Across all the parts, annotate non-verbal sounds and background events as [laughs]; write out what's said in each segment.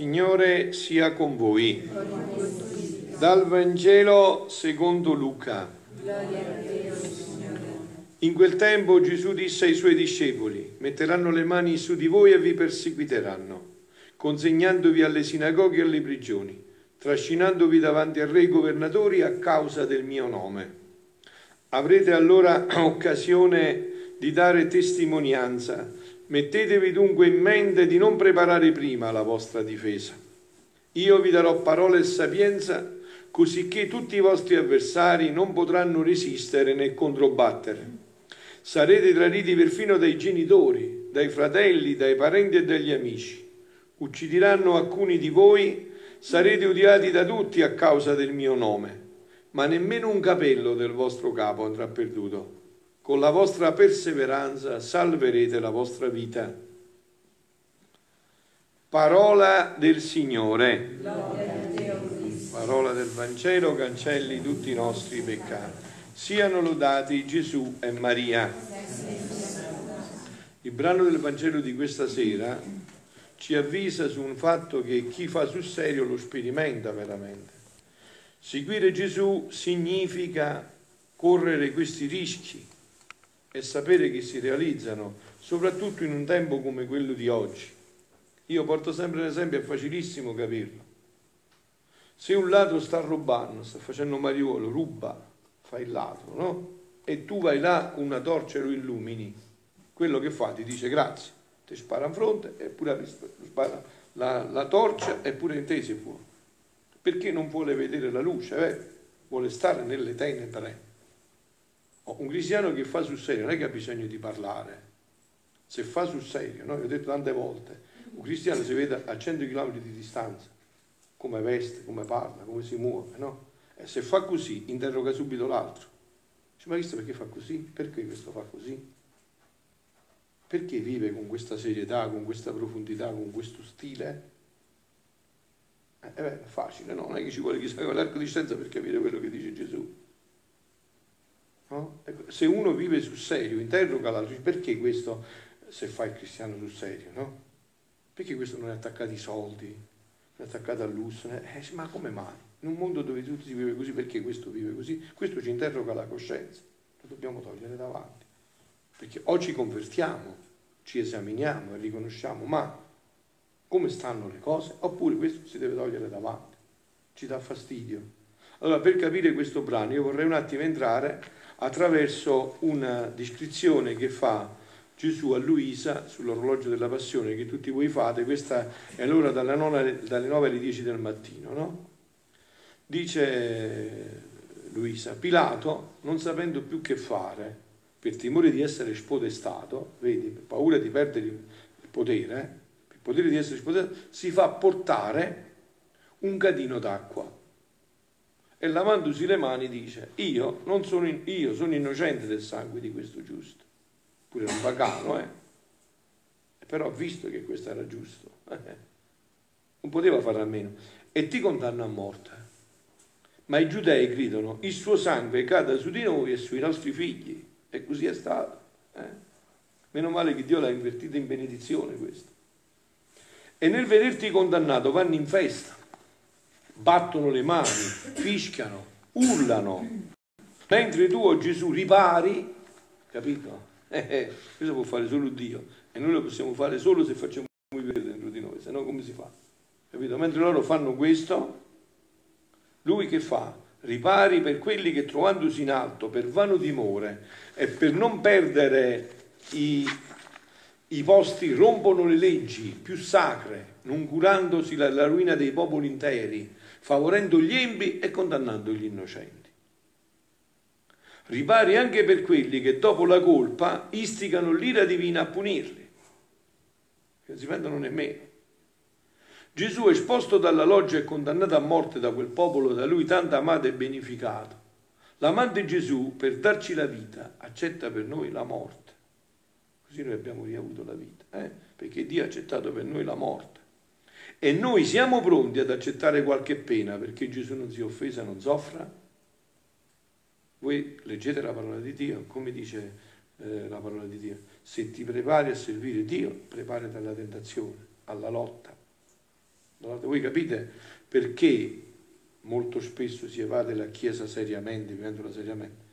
Signore sia con voi. Dal Vangelo secondo Luca. In quel tempo Gesù disse ai suoi discepoli, metteranno le mani su di voi e vi perseguiteranno, consegnandovi alle sinagoghe e alle prigioni, trascinandovi davanti a re e governatori a causa del mio nome. Avrete allora [clears throat] occasione di dare testimonianza Mettetevi dunque in mente di non preparare prima la vostra difesa. Io vi darò parole e sapienza, cosicché tutti i vostri avversari non potranno resistere né controbattere. Sarete traditi perfino dai genitori, dai fratelli, dai parenti e dagli amici. Uccideranno alcuni di voi, sarete odiati da tutti a causa del mio nome, ma nemmeno un capello del vostro capo andrà perduto con la vostra perseveranza salverete la vostra vita. Parola del Signore. Parola del Vangelo cancelli tutti i nostri peccati. Siano lodati Gesù e Maria. Il brano del Vangelo di questa sera ci avvisa su un fatto che chi fa sul serio lo sperimenta veramente. Seguire Gesù significa correre questi rischi, e sapere che si realizzano, soprattutto in un tempo come quello di oggi. Io porto sempre l'esempio, è facilissimo capirlo. Se un ladro sta rubando, sta facendo mariuolo, ruba, fa il ladro, no? E tu vai là con una torcia e lo illumini, quello che fa ti dice grazie, ti spara in fronte e pure spara la, la torcia e pure in te si può. Perché non vuole vedere la luce, eh? vuole stare nelle tenebre un cristiano che fa sul serio non è che ha bisogno di parlare, se fa sul serio, no? io ho detto tante volte, un cristiano si vede a 100 km di distanza, come veste, come parla, come si muove, no? E se fa così, interroga subito l'altro. Dice, ma questo perché fa così? Perché questo fa così? Perché vive con questa serietà, con questa profondità, con questo stile? Eh, beh, è facile, no? Non è che ci vuole chissà l'arco di scienza per capire quello che dice Gesù. No? Ecco, se uno vive sul serio, interroga l'altro, perché questo se fa il cristiano sul serio? No? Perché questo non è attaccato ai soldi, non è attaccato al lusso? Eh, ma come mai? In un mondo dove tutti si vive così, perché questo vive così? Questo ci interroga la coscienza, lo dobbiamo togliere davanti. Perché o ci convertiamo, ci esaminiamo e riconosciamo, ma come stanno le cose? Oppure questo si deve togliere davanti, ci dà fastidio. Allora, per capire questo brano, io vorrei un attimo entrare attraverso una descrizione che fa Gesù a Luisa sull'orologio della passione che tutti voi fate, questa è l'ora dalle 9, dalle 9 alle 10 del mattino, no? Dice Luisa, Pilato, non sapendo più che fare, per timore di essere spodestato, vedi, per paura di perdere il potere, per potere di essere spodestato, si fa portare un cadino d'acqua. E lavandosi le mani dice io, non sono, in, io sono innocente del sangue di questo giusto. Pure un pagano eh. Però visto che questo era giusto eh, non poteva fare a meno. E ti condanna a morte. Ma i giudei gridano il suo sangue cada su di noi e sui nostri figli e così è stato eh? meno male che Dio l'ha invertita in benedizione questo e nel vederti condannato vanno in festa battono le mani, fischiano, urlano, mentre tu, oh Gesù, ripari, capito? [laughs] Eh, eh, questo può fare solo Dio e noi lo possiamo fare solo se facciamo vivere dentro di noi, se no come si fa? Capito? Mentre loro fanno questo, lui che fa? Ripari per quelli che trovandosi in alto, per vano timore e per non perdere i, i posti, rompono le leggi più sacre, non curandosi la, la ruina dei popoli interi, favorendo gli empi e condannando gli innocenti. Ripari anche per quelli che dopo la colpa istigano l'ira divina a punirli, che non si pentono nemmeno. Gesù, esposto dalla loggia e condannato a morte da quel popolo da lui tanto amato e beneficato, l'amante Gesù, per darci la vita, accetta per noi la morte. Così noi abbiamo riavuto la vita, eh? perché Dio ha accettato per noi la morte E noi siamo pronti ad accettare qualche pena perché Gesù non si offesa, non soffra? Voi leggete la parola di Dio, come dice eh, la parola di Dio, se ti prepari a servire Dio, preparati alla tentazione, alla lotta. Voi capite perché molto spesso si evade la Chiesa seriamente, vivendola seriamente?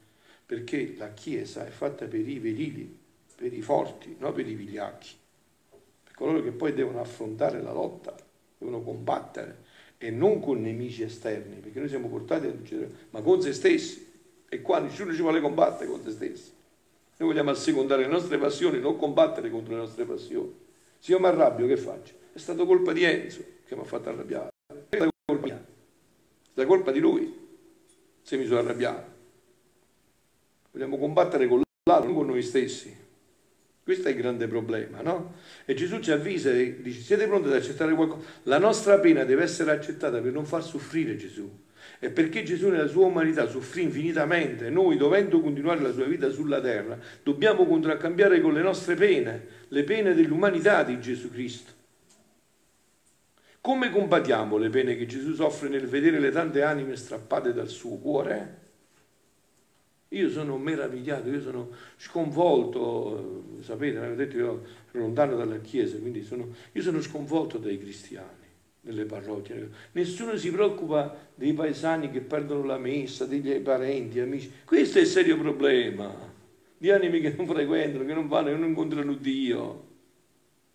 Perché la Chiesa è fatta per i velili, per i forti, non per i vigliacchi, per coloro che poi devono affrontare la lotta devono combattere e non con nemici esterni, perché noi siamo portati a dire, ma con se stessi. E qua nessuno ci vuole combattere con se stessi. Noi vogliamo assecondare le nostre passioni, non combattere contro le nostre passioni. Se io mi arrabbio, che faccio? È stato colpa di Enzo che mi ha fatto arrabbiare. È colpa mia. È colpa di lui se mi sono arrabbiato. Vogliamo combattere con l'altro, non con noi stessi. Questo è il grande problema, no? E Gesù ci avvisa e dice, siete pronti ad accettare qualcosa? La nostra pena deve essere accettata per non far soffrire Gesù. E perché Gesù nella sua umanità soffrì infinitamente, noi dovendo continuare la sua vita sulla terra, dobbiamo contraccambiare con le nostre pene, le pene dell'umanità di Gesù Cristo. Come combattiamo le pene che Gesù soffre nel vedere le tante anime strappate dal suo cuore? Io sono meravigliato, io sono sconvolto, sapete, avevo detto io sono lontano dalla Chiesa, quindi sono, io sono sconvolto dai cristiani nelle parrocchie. Nessuno si preoccupa dei paesani che perdono la messa, degli parenti, amici. Questo è il serio problema, di animi che non frequentano, che non vanno, che non incontrano Dio.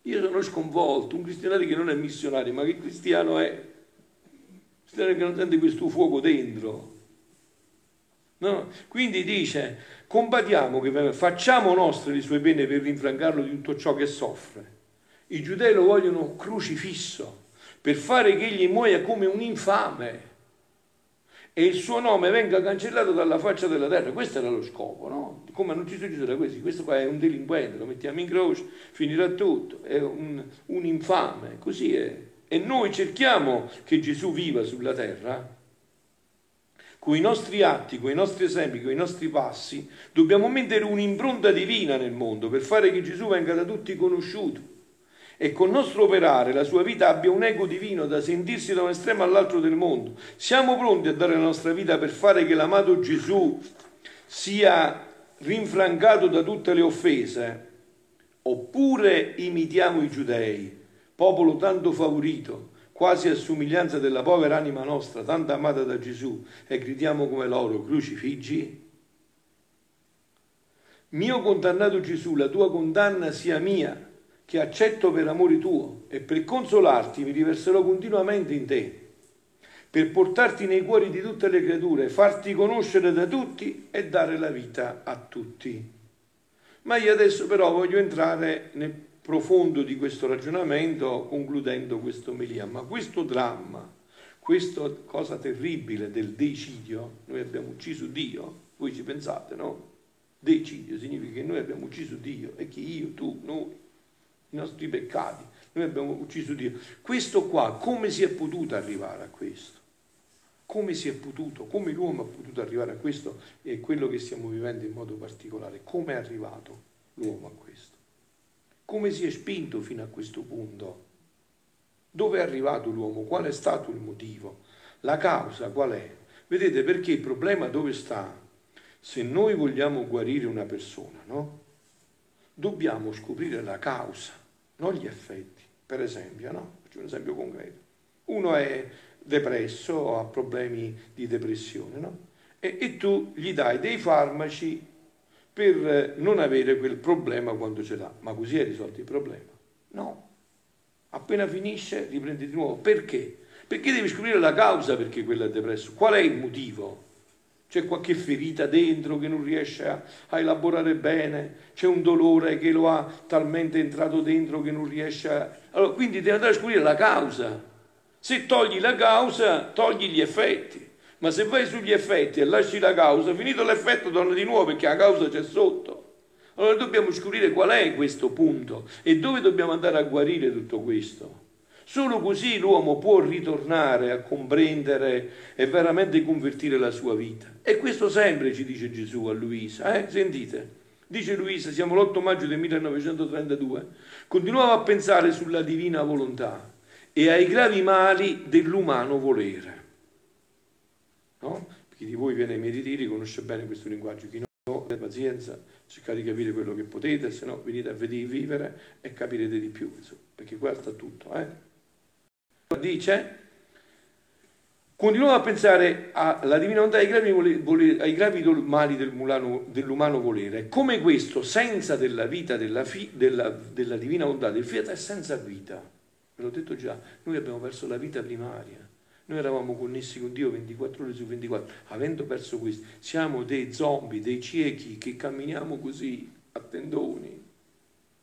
Io sono sconvolto, un cristiano che non è missionario, ma che cristiano è? Un cristiano che non sente questo fuoco dentro. No? Quindi dice, combattiamo, facciamo nostre le sue pene per rinfrancarlo di tutto ciò che soffre. I giudei lo vogliono crocifisso per fare che egli muoia come un infame e il suo nome venga cancellato dalla faccia della terra. Questo era lo scopo, no? Come non ci succederà questo? Questo qua è un delinquente, lo mettiamo in croce, finirà tutto, è un, un infame, così è. E noi cerchiamo che Gesù viva sulla terra con i nostri atti, con i nostri esempi, con i nostri passi, dobbiamo mettere un'impronta divina nel mondo per fare che Gesù venga da tutti conosciuto e col nostro operare la sua vita abbia un ego divino da sentirsi da un estremo all'altro del mondo. Siamo pronti a dare la nostra vita per fare che l'amato Gesù sia rinfrancato da tutte le offese? Oppure imitiamo i giudei, popolo tanto favorito, quasi a somiglianza della povera anima nostra, tanto amata da Gesù, e gridiamo come loro, crucifiggi? Mio condannato Gesù, la tua condanna sia mia, che accetto per amore tuo, e per consolarti mi riverserò continuamente in te, per portarti nei cuori di tutte le creature, farti conoscere da tutti e dare la vita a tutti. Ma io adesso però voglio entrare nel profondo di questo ragionamento concludendo questo omelia. Ma questo dramma, questa cosa terribile del decidio, noi abbiamo ucciso Dio, voi ci pensate, no? Decidio significa che noi abbiamo ucciso Dio e che io, tu, noi, i nostri peccati, noi abbiamo ucciso Dio. Questo qua, come si è potuto arrivare a questo? Come si è potuto, come l'uomo ha potuto arrivare a questo e quello che stiamo vivendo in modo particolare? Come è arrivato l'uomo a questo? Come si è spinto fino a questo punto? Dove è arrivato l'uomo? Qual è stato il motivo? La causa qual è? Vedete perché il problema dove sta? Se noi vogliamo guarire una persona, no? Dobbiamo scoprire la causa, non gli effetti. Per esempio, no? Faccio un esempio concreto. Uno è depresso, ha problemi di depressione, no? E, e tu gli dai dei farmaci per non avere quel problema quando ce l'ha. Ma così hai risolto il problema? No. Appena finisce riprendi di nuovo. Perché? Perché devi scoprire la causa perché quello è depresso. Qual è il motivo? C'è qualche ferita dentro che non riesce a, a, elaborare bene, c'è un dolore che lo ha talmente entrato dentro che non riesce a... Allora, quindi devi andare a scoprire la causa. Se togli la causa, togli gli effetti. Ma se vai sugli effetti e lasci la causa, finito l'effetto torna di nuovo perché la causa c'è sotto. Allora dobbiamo scoprire qual è questo punto e dove dobbiamo andare a guarire tutto questo. Solo così l'uomo può ritornare a comprendere e veramente convertire la sua vita. E questo sempre ci dice Gesù a Luisa. Eh? Sentite, dice Luisa, siamo l'8 maggio del 1932, continuavo a pensare sulla divina volontà e ai gravi mali dell'umano volere. No? Chi di voi viene ai miei ritiri conosce bene questo linguaggio, chi no, pazienza, cercate di capire quello che potete, se no venite a vivere e capirete di più, insomma, perché qua sta tutto. Eh? Dice, continuiamo a pensare alla divina volontà ai gravi, ai gravi mali dell'umano, volere, come questo senza della vita della, fi, della, della divina volontà del fiat è senza vita. Ve l'ho detto già, noi abbiamo perso la vita primaria. Noi eravamo connessi con Dio 24 ore su 24, avendo perso questo, siamo dei zombie, dei ciechi che camminiamo così a tendoni,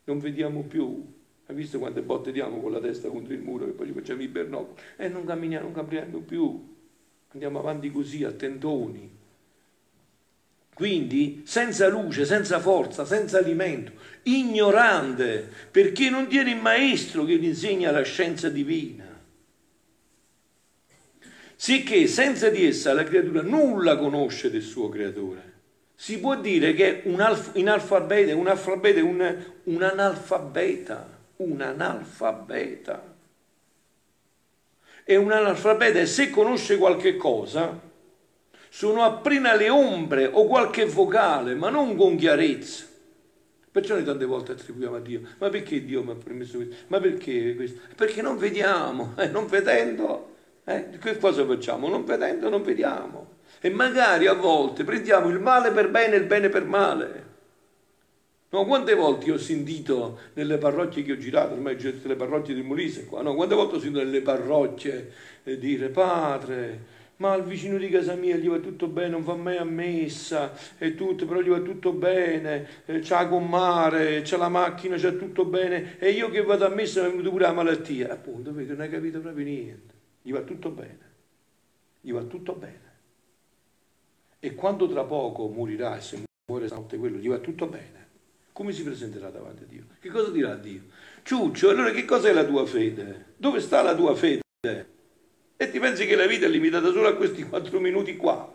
non vediamo più. Hai visto quante botte diamo con la testa contro il muro e poi ci facciamo i bernocoli? E non camminiamo, non camminiamo più. Andiamo avanti così a tendoni. Quindi senza luce, senza forza, senza alimento, ignorante, perché non tiene il maestro che gli insegna la scienza divina sicché senza di essa la creatura nulla conosce del suo creatore. Si può dire che un alf- inalfabeta, un alfabeta, un, un analfabeta, un analfabeta. E un analfabeta, se conosce qualche cosa, sono appena le ombre o qualche vocale, ma non con chiarezza. Perciò noi tante volte attribuiamo a Dio, ma perché Dio mi ha permesso questo? Ma perché questo? Perché non vediamo, [laughs] eh, non vedendo eh? Che cosa facciamo? Non vedendo non vediamo. E magari a volte prendiamo il male per bene e il bene per male. No, quante volte ho sentito nelle parrocchie che ho girato, ormai ho girato le parrocchie di Molise qua, no, quante volte ho sentito nelle parrocchie eh, dire padre, ma al vicino di casa mia gli va tutto bene, non fa mai a messa e tutto, però gli va tutto bene, eh, c'ha con mare, c'ha la macchina, c'ha tutto bene e io che vado a messa mi è venuta pure la malattia. Appunto, vedi, non hai capito proprio niente gli va tutto bene, gli va tutto bene. E quando tra poco morirà, se muore stanotte quello, gli va tutto bene, come si presenterà davanti a Dio? Che cosa dirà Dio? Ciuccio, allora che cosa è la tua fede? Dove sta la tua fede? E ti pensi che la vita è limitata solo a questi quattro minuti qua?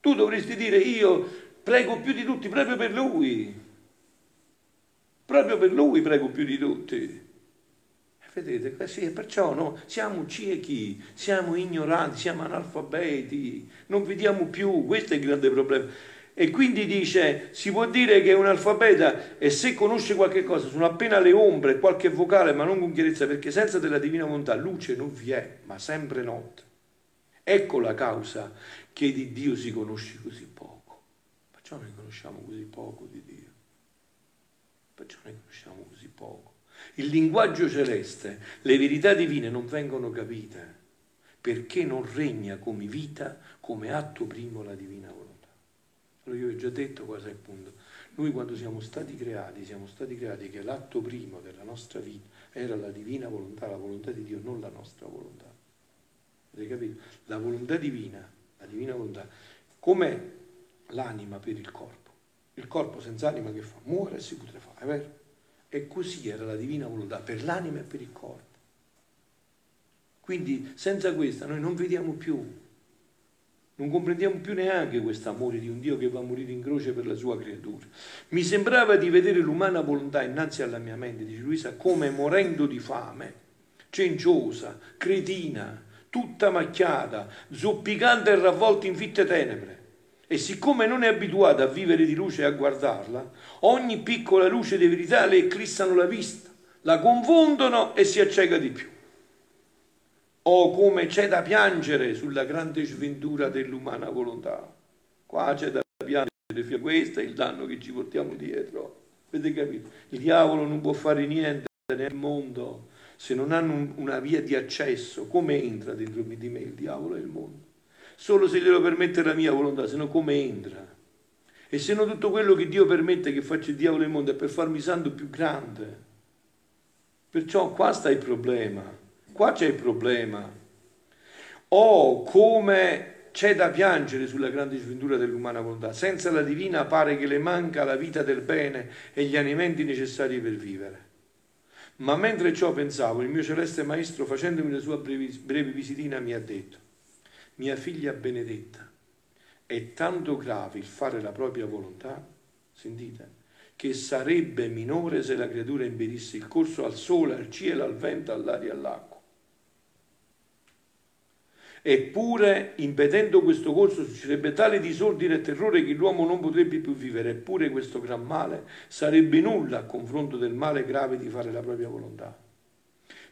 Tu dovresti dire io prego più di tutti proprio per lui. Proprio per lui prego più di tutti. Vedete, sì, perciò no, siamo ciechi, siamo ignoranti, siamo analfabeti, non vediamo più, questo è il grande problema. E quindi dice, si può dire che un alfabeta e se conosce qualche cosa sono appena le ombre, qualche vocale, ma non con chiarezza, perché senza della divina volontà luce non vi è, ma sempre notte. Ecco la causa che di Dio si conosce così poco. Perciò noi conosciamo così poco di Dio. Perciò noi conosciamo così poco il linguaggio celeste, le verità divine non vengono capite perché non regna come vita, come atto primo la divina volontà. Allora io ho già detto quasi è il punto. Noi quando siamo stati creati, siamo stati creati che l'atto primo della nostra vita era la divina volontà, la volontà di Dio, non la nostra volontà. Avete capito? La volontà divina, la divina volontà, come l'anima per il corpo. Il corpo senza anima che fa? Muore e si putrefà, è vero? E così era la divina volontà per l'anima e per il corpo. Quindi senza questa noi non vediamo più, non comprendiamo più neanche questo amore di un Dio che va a morire in croce per la sua creatura. Mi sembrava di vedere l'umana volontà innanzi alla mia mente, dice Luisa, come morendo di fame, cenciosa, cretina, tutta macchiata, zoppicante e ravvolta in fitte tenebre e siccome non è abituata a vivere di luce e a guardarla, ogni piccola luce di verità le eclissano la vista, la confondono e si acceca di più. Oh, come c'è da piangere sulla grande sventura dell'umana volontà. Qua c'è da piangere, questo è il danno che ci portiamo dietro. Avete capito? Il diavolo non può fare niente nel mondo se non hanno una via di accesso. Come entra dentro di me il diavolo e il mondo? solo se glielo permette la mia volontà, se no come entra? E se no tutto quello che Dio permette che faccia il diavolo nel mondo è per farmi santo più grande. Perciò qua sta il problema, qua c'è il problema. Oh, come c'è da piangere sulla grande sventura dell'umana volontà. Senza la divina pare che le manca la vita del bene e gli alimenti necessari per vivere. Ma mentre ciò pensavo, il mio celeste maestro, facendomi la sua breve, visitina, mi ha detto, mia figlia benedetta, è tanto grave il fare la propria volontà, sentite, che sarebbe minore se la creatura impedisse il corso al sole, al cielo, al vento, all'aria all'acqua. Eppure, impedendo questo corso, succederebbe tale disordine e terrore che l'uomo non potrebbe più vivere, eppure questo gran male sarebbe nulla a confronto del male grave di fare la propria volontà.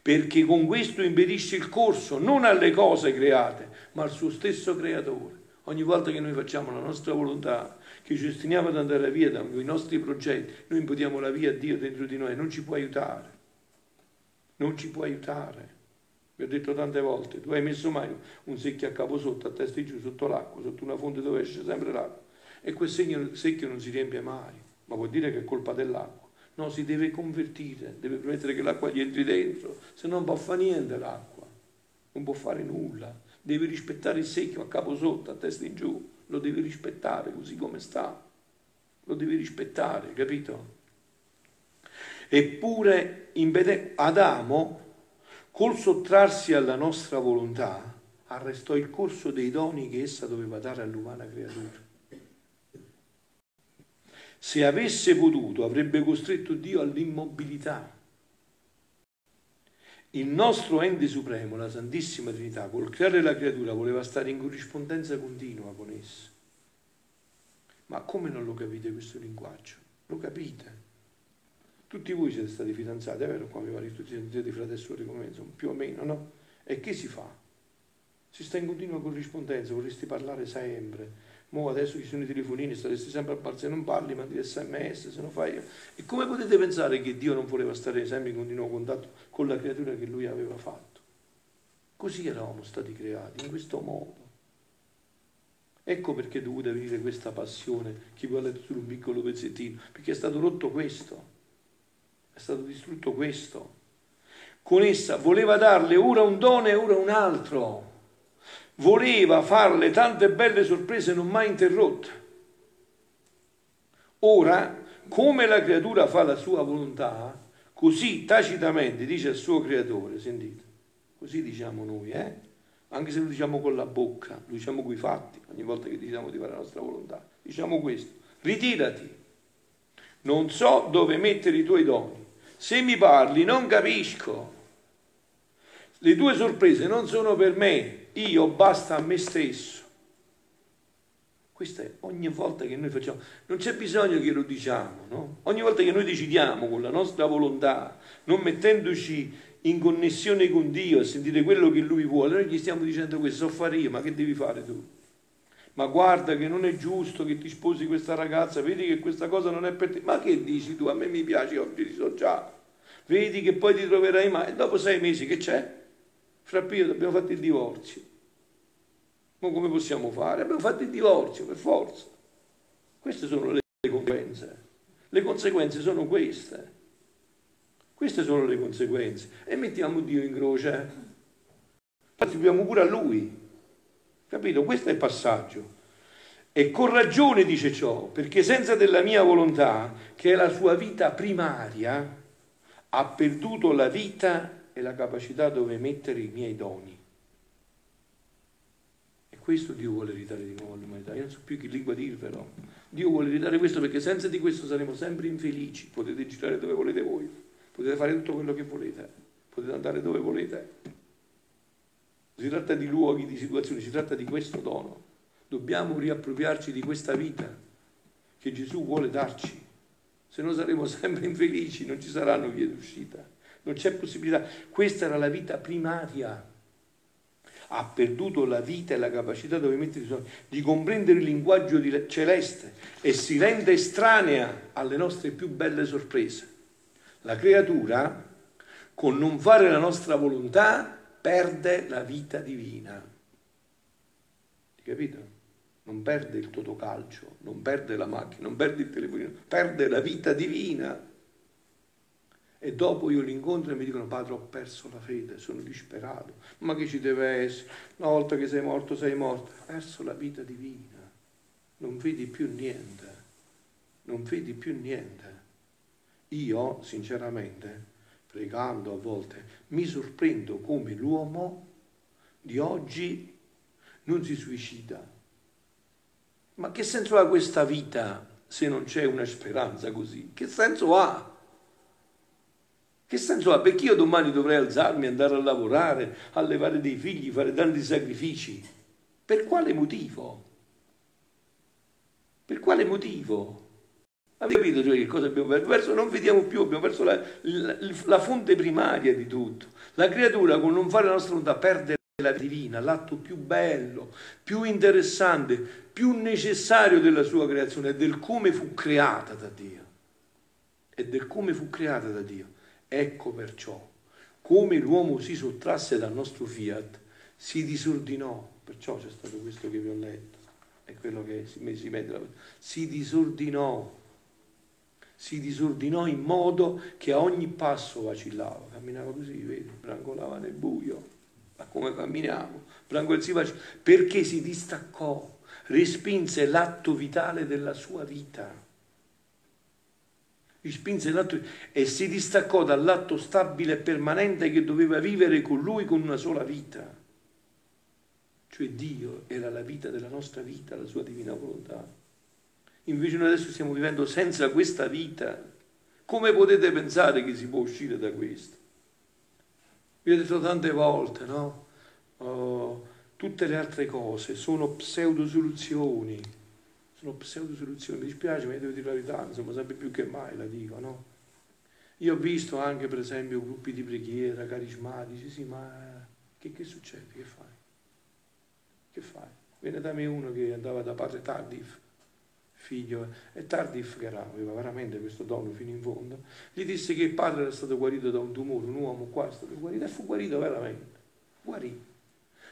Perché con questo impedisce il corso non alle cose create, ma al suo stesso creatore. Ogni volta che noi facciamo la nostra volontà, che ci ostiniamo ad andare via da i nostri progetti, noi impediamo la via a Dio dentro di noi, non ci può aiutare. Non ci può aiutare. Vi ho detto tante volte, tu hai messo mai un secchio a capo sotto, a testa giù, sotto l'acqua, sotto una fonte dove esce sempre l'acqua. E quel secchio non si riempie mai, ma vuol dire che è colpa dell'acqua. No, si deve convertire, deve permettere che l'acqua gli entri dentro, se no non può fare niente l'acqua, non può fare nulla. Devi rispettare il secchio a capo sotto, a testa in giù, lo devi rispettare così come sta, lo devi rispettare, capito? Eppure Adamo Col sottrarsi alla nostra volontà, arrestò il corso dei doni che essa doveva dare all'umana creatura. Se avesse potuto, avrebbe costretto Dio all'immobilità. Il nostro ente supremo, la Santissima Trinità, col creare la creatura, voleva stare in corrispondenza continua con essa. Ma come non lo capite questo linguaggio? Lo capite? Tutti voi siete stati fidanzati, è vero? Come vari tutti siete fratelli e sorelle insomma, più o meno, no? E che si fa? Si sta in continua corrispondenza, vorresti parlare sempre. Mo adesso ci sono i telefonini, staresti sempre a parlare, se non parli mandi sms, se non fai... E come potete pensare che Dio non voleva stare sempre in continuo contatto con la creatura che lui aveva fatto? Così eravamo stati creati, in questo modo. Ecco perché è dovuta venire questa passione che vi solo un piccolo pezzettino, perché è stato rotto questo è stato distrutto questo. Con essa voleva darle ora un dono e ora un altro. Voleva farle tante belle sorprese non mai interrotte. Ora, come la creatura fa la sua volontà, così tacitamente dice al suo creatore, sentite, così diciamo noi, eh? anche se lo diciamo con la bocca, lo diciamo con i fatti, ogni volta che diciamo di fare la nostra volontà, diciamo questo, ritirati, non so dove mettere i tuoi doni, se mi parli non capisco. Le tue sorprese non sono per me, io basta a me stesso. Questo è ogni volta che noi facciamo, non c'è bisogno che lo diciamo, no? Ogni volta che noi decidiamo con la nostra volontà, non mettendoci in connessione con Dio a sentire quello che Lui vuole, noi gli stiamo dicendo questo, so fare io, ma che devi fare tu? Ma guarda che non è giusto che ti sposi questa ragazza, vedi che questa cosa non è per te. Ma che dici tu? A me mi piace, oggi ti so già. Vedi che poi ti troverai mai. E dopo sei mesi che c'è? Fra Pio abbiamo fatto il divorzio. Ma come possiamo fare? Abbiamo fatto il divorzio, per forza. Queste sono le conseguenze. Le conseguenze sono queste. Queste sono le conseguenze. E mettiamo Dio in croce. Partecipiamo pure a Lui. Capito? Questo è il passaggio. E con ragione dice ciò, perché senza della mia volontà, che è la sua vita primaria, ha perduto la vita e la capacità dove mettere i miei doni. E questo Dio vuole ridare di nuovo all'umanità. Io non so più che lingua dirvelo. Dio vuole ridare questo perché senza di questo saremo sempre infelici. Potete girare dove volete voi, potete fare tutto quello che volete, potete andare dove volete si tratta di luoghi, di situazioni, si tratta di questo dono. Dobbiamo riappropriarci di questa vita che Gesù vuole darci, se no saremo sempre infelici, non ci saranno vie d'uscita, non c'è possibilità. Questa era la vita primaria. Ha perduto la vita e la capacità di comprendere il linguaggio celeste e si rende estranea alle nostre più belle sorprese. La creatura, con non fare la nostra volontà, perde la vita divina. Capito? Non perde il totocalcio, non perde la macchina, non perde il telefonino, perde la vita divina. E dopo io li incontro e mi dicono, padre, ho perso la fede, sono disperato. Ma che ci deve essere? Una volta che sei morto, sei morto. Ho perso la vita divina. Non vedi più niente. Non vedi più niente. Io, sinceramente, pregando a volte, mi sorprendo come l'uomo di oggi non si suicida. Ma che senso ha questa vita se non c'è una speranza così? Che senso ha? Che senso ha? Perché io domani dovrei alzarmi, andare a lavorare, allevare dei figli, fare tanti sacrifici? Per quale motivo? Per quale motivo? Avete capito cioè, che cosa abbiamo perso? Non vediamo più, abbiamo perso la, la, la, fonte primaria di tutto. La creatura con non fare la nostra volontà perde la divina, l'atto più bello, più interessante, più necessario della sua creazione, del come fu creata da Dio. E del come fu creata da Dio. Ecco perciò, come l'uomo si sottrasse dal nostro fiat, si disordinò, perciò c'è stato questo che vi ho letto, è quello che si, mette, si disordinò, si disordinò in modo che a ogni passo vacillava, camminava così, vedi, brangolava nel buio, ma come camminiamo? Perché si distaccò, respinse l'atto vitale della sua vita spinse l'atto e si distaccò dall'atto stabile e permanente che doveva vivere con lui con una sola vita. Cioè Dio era la vita della nostra vita, la sua divina volontà. Invece noi adesso stiamo vivendo senza questa vita. Come potete pensare che si può uscire da questo? Vi ho detto tante volte, no? Oh, tutte le altre cose sono pseudo soluzioni sono pseudo soluzioni, mi dispiace ma io devo dire la verità, insomma sempre più che mai la dico, no? Io ho visto anche per esempio gruppi di preghiera, carismatici, sì, ma che, che succede? Che fai? Che fai? Viene da me uno che andava da padre Tardif, figlio, e Tardif che era, aveva veramente questo dono fino in fondo, gli disse che il padre era stato guarito da un tumore, un uomo qua è stato guarito, e fu guarito veramente, guarì.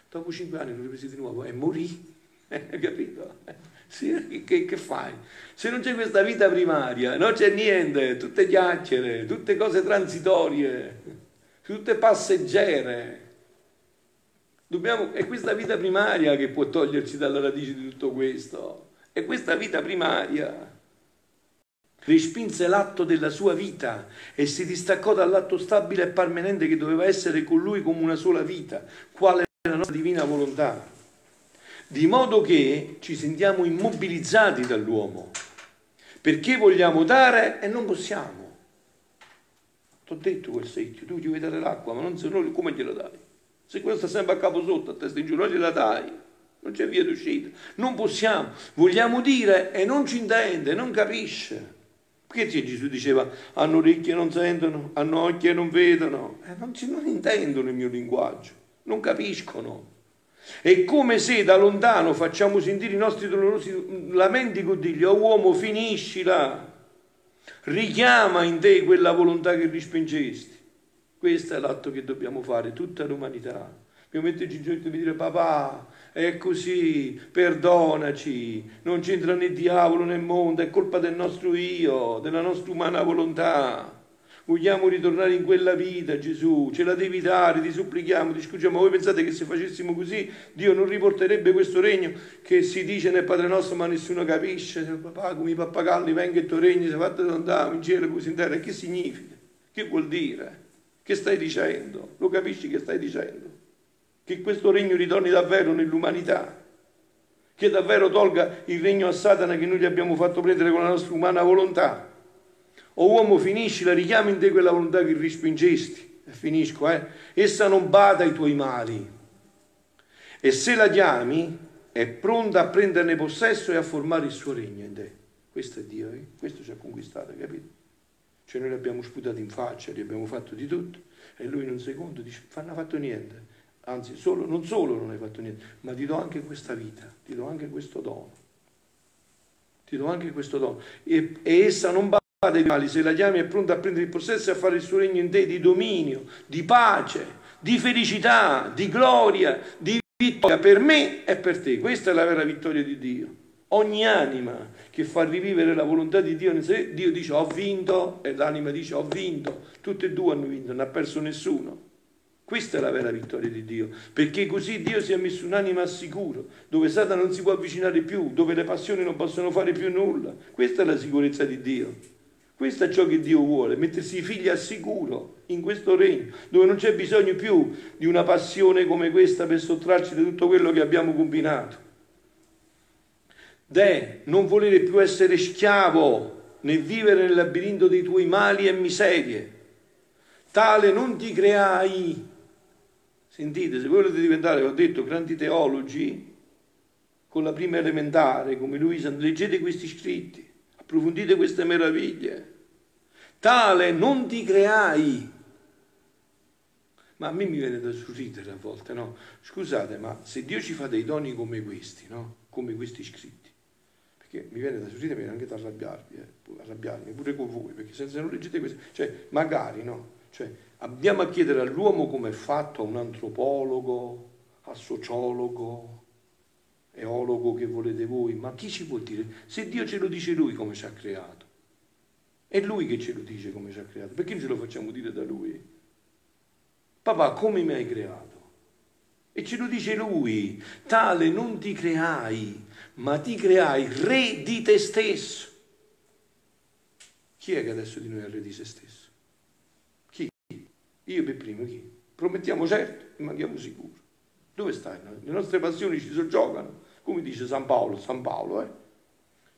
Dopo cinque anni lo riprese di nuovo e morì, [laughs] capito? Sì, che, che, fai? Se non c'è questa vita primaria, non c'è niente, tutte chiacchiere, tutte cose transitorie, tutte passeggere. Dobbiamo, è questa vita primaria che può toglierci dalla radice di tutto questo. È questa vita primaria. Respinse l'atto della sua vita e si distaccò dall'atto stabile e permanente che doveva essere con lui come una sola vita, quale è la nostra divina volontà di modo che ci sentiamo immobilizzati dall'uomo, perché vogliamo dare e non possiamo. Ti ho detto quel secchio, tu gli vuoi dare l'acqua, ma non se no come gliela dai? Se quello sta sempre a capo sotto, a testa in giù, non gliela dai, non c'è via d'uscita. Non possiamo, vogliamo dire e non ci intende, non capisce. Perché Gesù diceva hanno orecchie e non sentono, hanno occhi e non vedono? Eh, non, ci, non intendono il mio linguaggio, non capiscono. È come se da lontano facciamo sentire i nostri dolorosi lamenti con Dio, oh uomo finiscila, richiama in te quella volontà che rispingesti. Questo è l'atto che dobbiamo fare, tutta l'umanità. Dobbiamo metterci in gioco e dire papà, è così, perdonaci, non c'entra né diavolo né mondo, è colpa del nostro io, della nostra umana volontà. Vogliamo ritornare in quella vita, Gesù, ce la devi dare, ti supplichiamo, ti scusiamo. Voi pensate che se facessimo così Dio non riporterebbe questo regno che si dice nel Padre nostro ma nessuno capisce? Papà, come i pappagalli, venga il tuo regno, sei fatto andare in cielo, così in terra. Che significa? Che vuol dire? Che stai dicendo? Lo capisci che stai dicendo? Che questo regno ritorni davvero nell'umanità? Che davvero tolga il regno a Satana che noi gli abbiamo fatto prendere con la nostra umana volontà? O uomo finisci, la richiami in te quella volontà che respingesti. E finisco, eh? Essa non bada ai tuoi mali. E se la chiami, è pronta a prenderne possesso e a formare il suo regno in te. Questo è Dio, eh? questo ci ha conquistato, capito? Cioè noi l'abbiamo sputato in faccia, gli abbiamo fatto di tutto e lui in un secondo dice, non ha fatto niente. Anzi, solo, non solo non hai fatto niente, ma ti do anche questa vita, ti do anche questo dono. Ti do anche questo dono. E, e essa non bada dei mali, se la chiami è pronta a prendere il possesso e a fare il suo regno in te di dominio, di pace, di felicità, di gloria, di vittoria per me e per te. Questa è la vera vittoria di Dio. Ogni anima che fa rivivere la volontà di Dio in sé, Dio dice ho vinto e l'anima dice ho vinto. Tutte e due hanno vinto, non ha perso nessuno. Questa è la vera vittoria di Dio, perché così Dio si è messo un'anima al sicuro, dove Satana non si può avvicinare più, dove le passioni non possono fare più nulla. Questa è la sicurezza di Dio. Questo è ciò che Dio vuole, mettersi i figli al sicuro in questo regno, dove non c'è bisogno più di una passione come questa per sottrarci da tutto quello che abbiamo combinato. De, non volere più essere schiavo né vivere nel labirinto dei tuoi mali e miserie. Tale non ti creai. Sentite, se volete diventare, ho detto, grandi teologi, con la prima elementare, come Luisa, leggete questi scritti, approfondite queste meraviglie. Tale non ti creai. Ma a me mi viene da sorridere a volte, no? Scusate, ma se Dio ci fa dei doni come questi, no? Come questi scritti, perché mi viene da sorridere, mi viene anche da arrabbiarmi, eh? arrabbiarmi pure con voi, perché se non leggete questi, cioè magari, no? Cioè, abbiamo a chiedere all'uomo come è fatto, a un antropologo, al sociologo, eologo che volete voi, ma chi ci può dire? Se Dio ce lo dice lui come ci ha creato, è lui che ce lo dice come ci ha creato, perché non ce lo facciamo dire da lui? Papà, come mi hai creato? E ce lo dice lui, tale non ti creai, ma ti creai re di te stesso. Chi è che adesso di noi è re di se stesso? Io per primo chi? Promettiamo certo e manchiamo sicuro. Dove stai? Le nostre passioni ci soggiogano, come dice San Paolo, San Paolo, eh?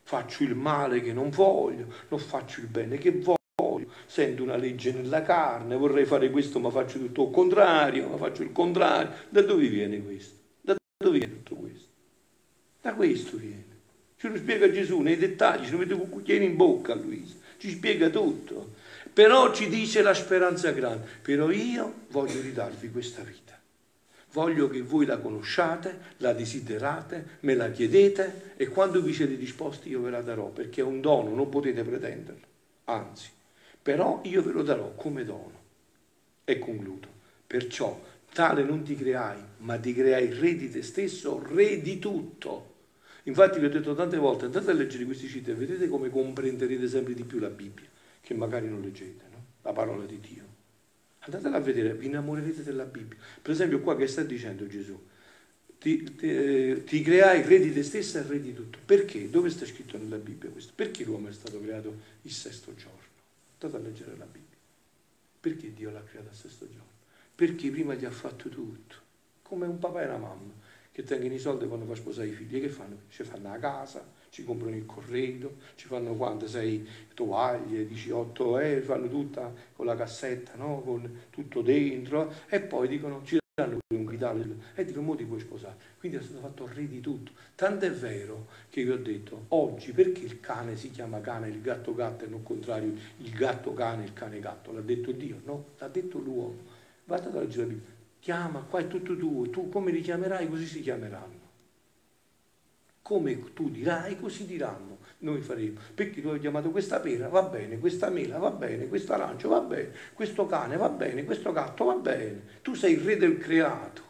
Faccio il male che non voglio, non faccio il bene che voglio sento una legge nella carne, vorrei fare questo ma faccio tutto il contrario, ma faccio il contrario. Da dove viene questo? Da dove viene tutto questo? Da questo viene. Ce lo spiega Gesù nei dettagli, ce lo mette con cucchiaino in bocca a Luisa, ci spiega tutto. Però ci dice la speranza grande, però io voglio ridarvi questa vita. Voglio che voi la conosciate, la desiderate, me la chiedete e quando vi siete disposti io ve la darò, perché è un dono, non potete pretenderlo. Anzi, però io ve lo darò come dono. E concludo. Perciò tale non ti creai, ma ti creai re di te stesso, re di tutto. Infatti vi ho detto tante volte, andate a leggere questi citi e vedete come comprenderete sempre di più la Bibbia, che magari non leggete, no? la parola di Dio. Andatela a vedere, vi innamorerete della Bibbia. Per esempio qua che sta dicendo Gesù? Ti, ti, eh, ti, creai re di te stessa e re di tutto. Perché? Dove sta scritto nella Bibbia questo? Perché l'uomo è stato creato il sesto giorno? Andate a leggere la Bibbia. Perché Dio l'ha creata a sesto giorno? Perché prima gli ha fatto tutto. Come un papà e una mamma che tengono i soldi quando fa sposare i figli. Che fanno? Ci fanno la casa, ci comprano il corredo, ci fanno quante sei tovaglie, 18 euro, fanno tutta con la cassetta, no? con tutto dentro. E poi dicono ci danno un guidale e dicono mo ti puoi sposare. Quindi è stato fatto re di tutto. Tanto è vero che vi ho detto, oggi perché il cane si chiama cane, il gatto gatto e non contrario, il gatto cane, il cane gatto? L'ha detto Dio? No, l'ha detto l'uomo. Guardate a leggere la Bibbia. Chiama, qua è tutto tuo, tu come li chiamerai così si chiameranno. Come tu dirai, così diranno. Noi faremo. Perché tu hai chiamato questa pera, va bene, questa mela, va bene, questo arancio, va bene, questo cane, va bene, questo gatto, va bene. Tu sei il re del creato.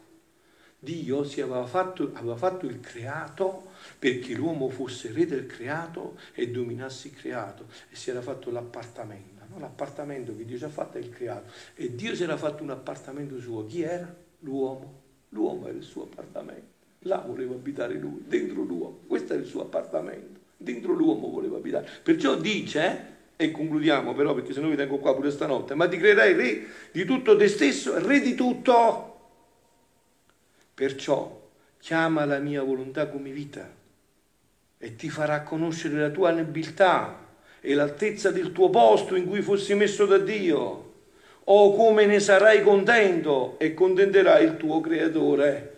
Dio si aveva fatto, aveva fatto il creato perché l'uomo fosse re del creato e dominasse il creato e si era fatto l'appartamento. No? L'appartamento che Dio ci ha fatto è il creato e Dio si era fatto un appartamento suo. Chi era? L'uomo. L'uomo era il suo appartamento. Là voleva abitare lui, dentro l'uomo. Questo era il suo appartamento. Dentro l'uomo voleva abitare. Perciò dice, e concludiamo però perché se no vi tengo qua pure stanotte, ma ti creerai re di tutto te stesso, re di tutto. Perciò chiama la mia volontà come vita e ti farà conoscere la tua nobiltà e l'altezza del tuo posto in cui fossi messo da Dio. O come ne sarai contento e contenterai il tuo creatore.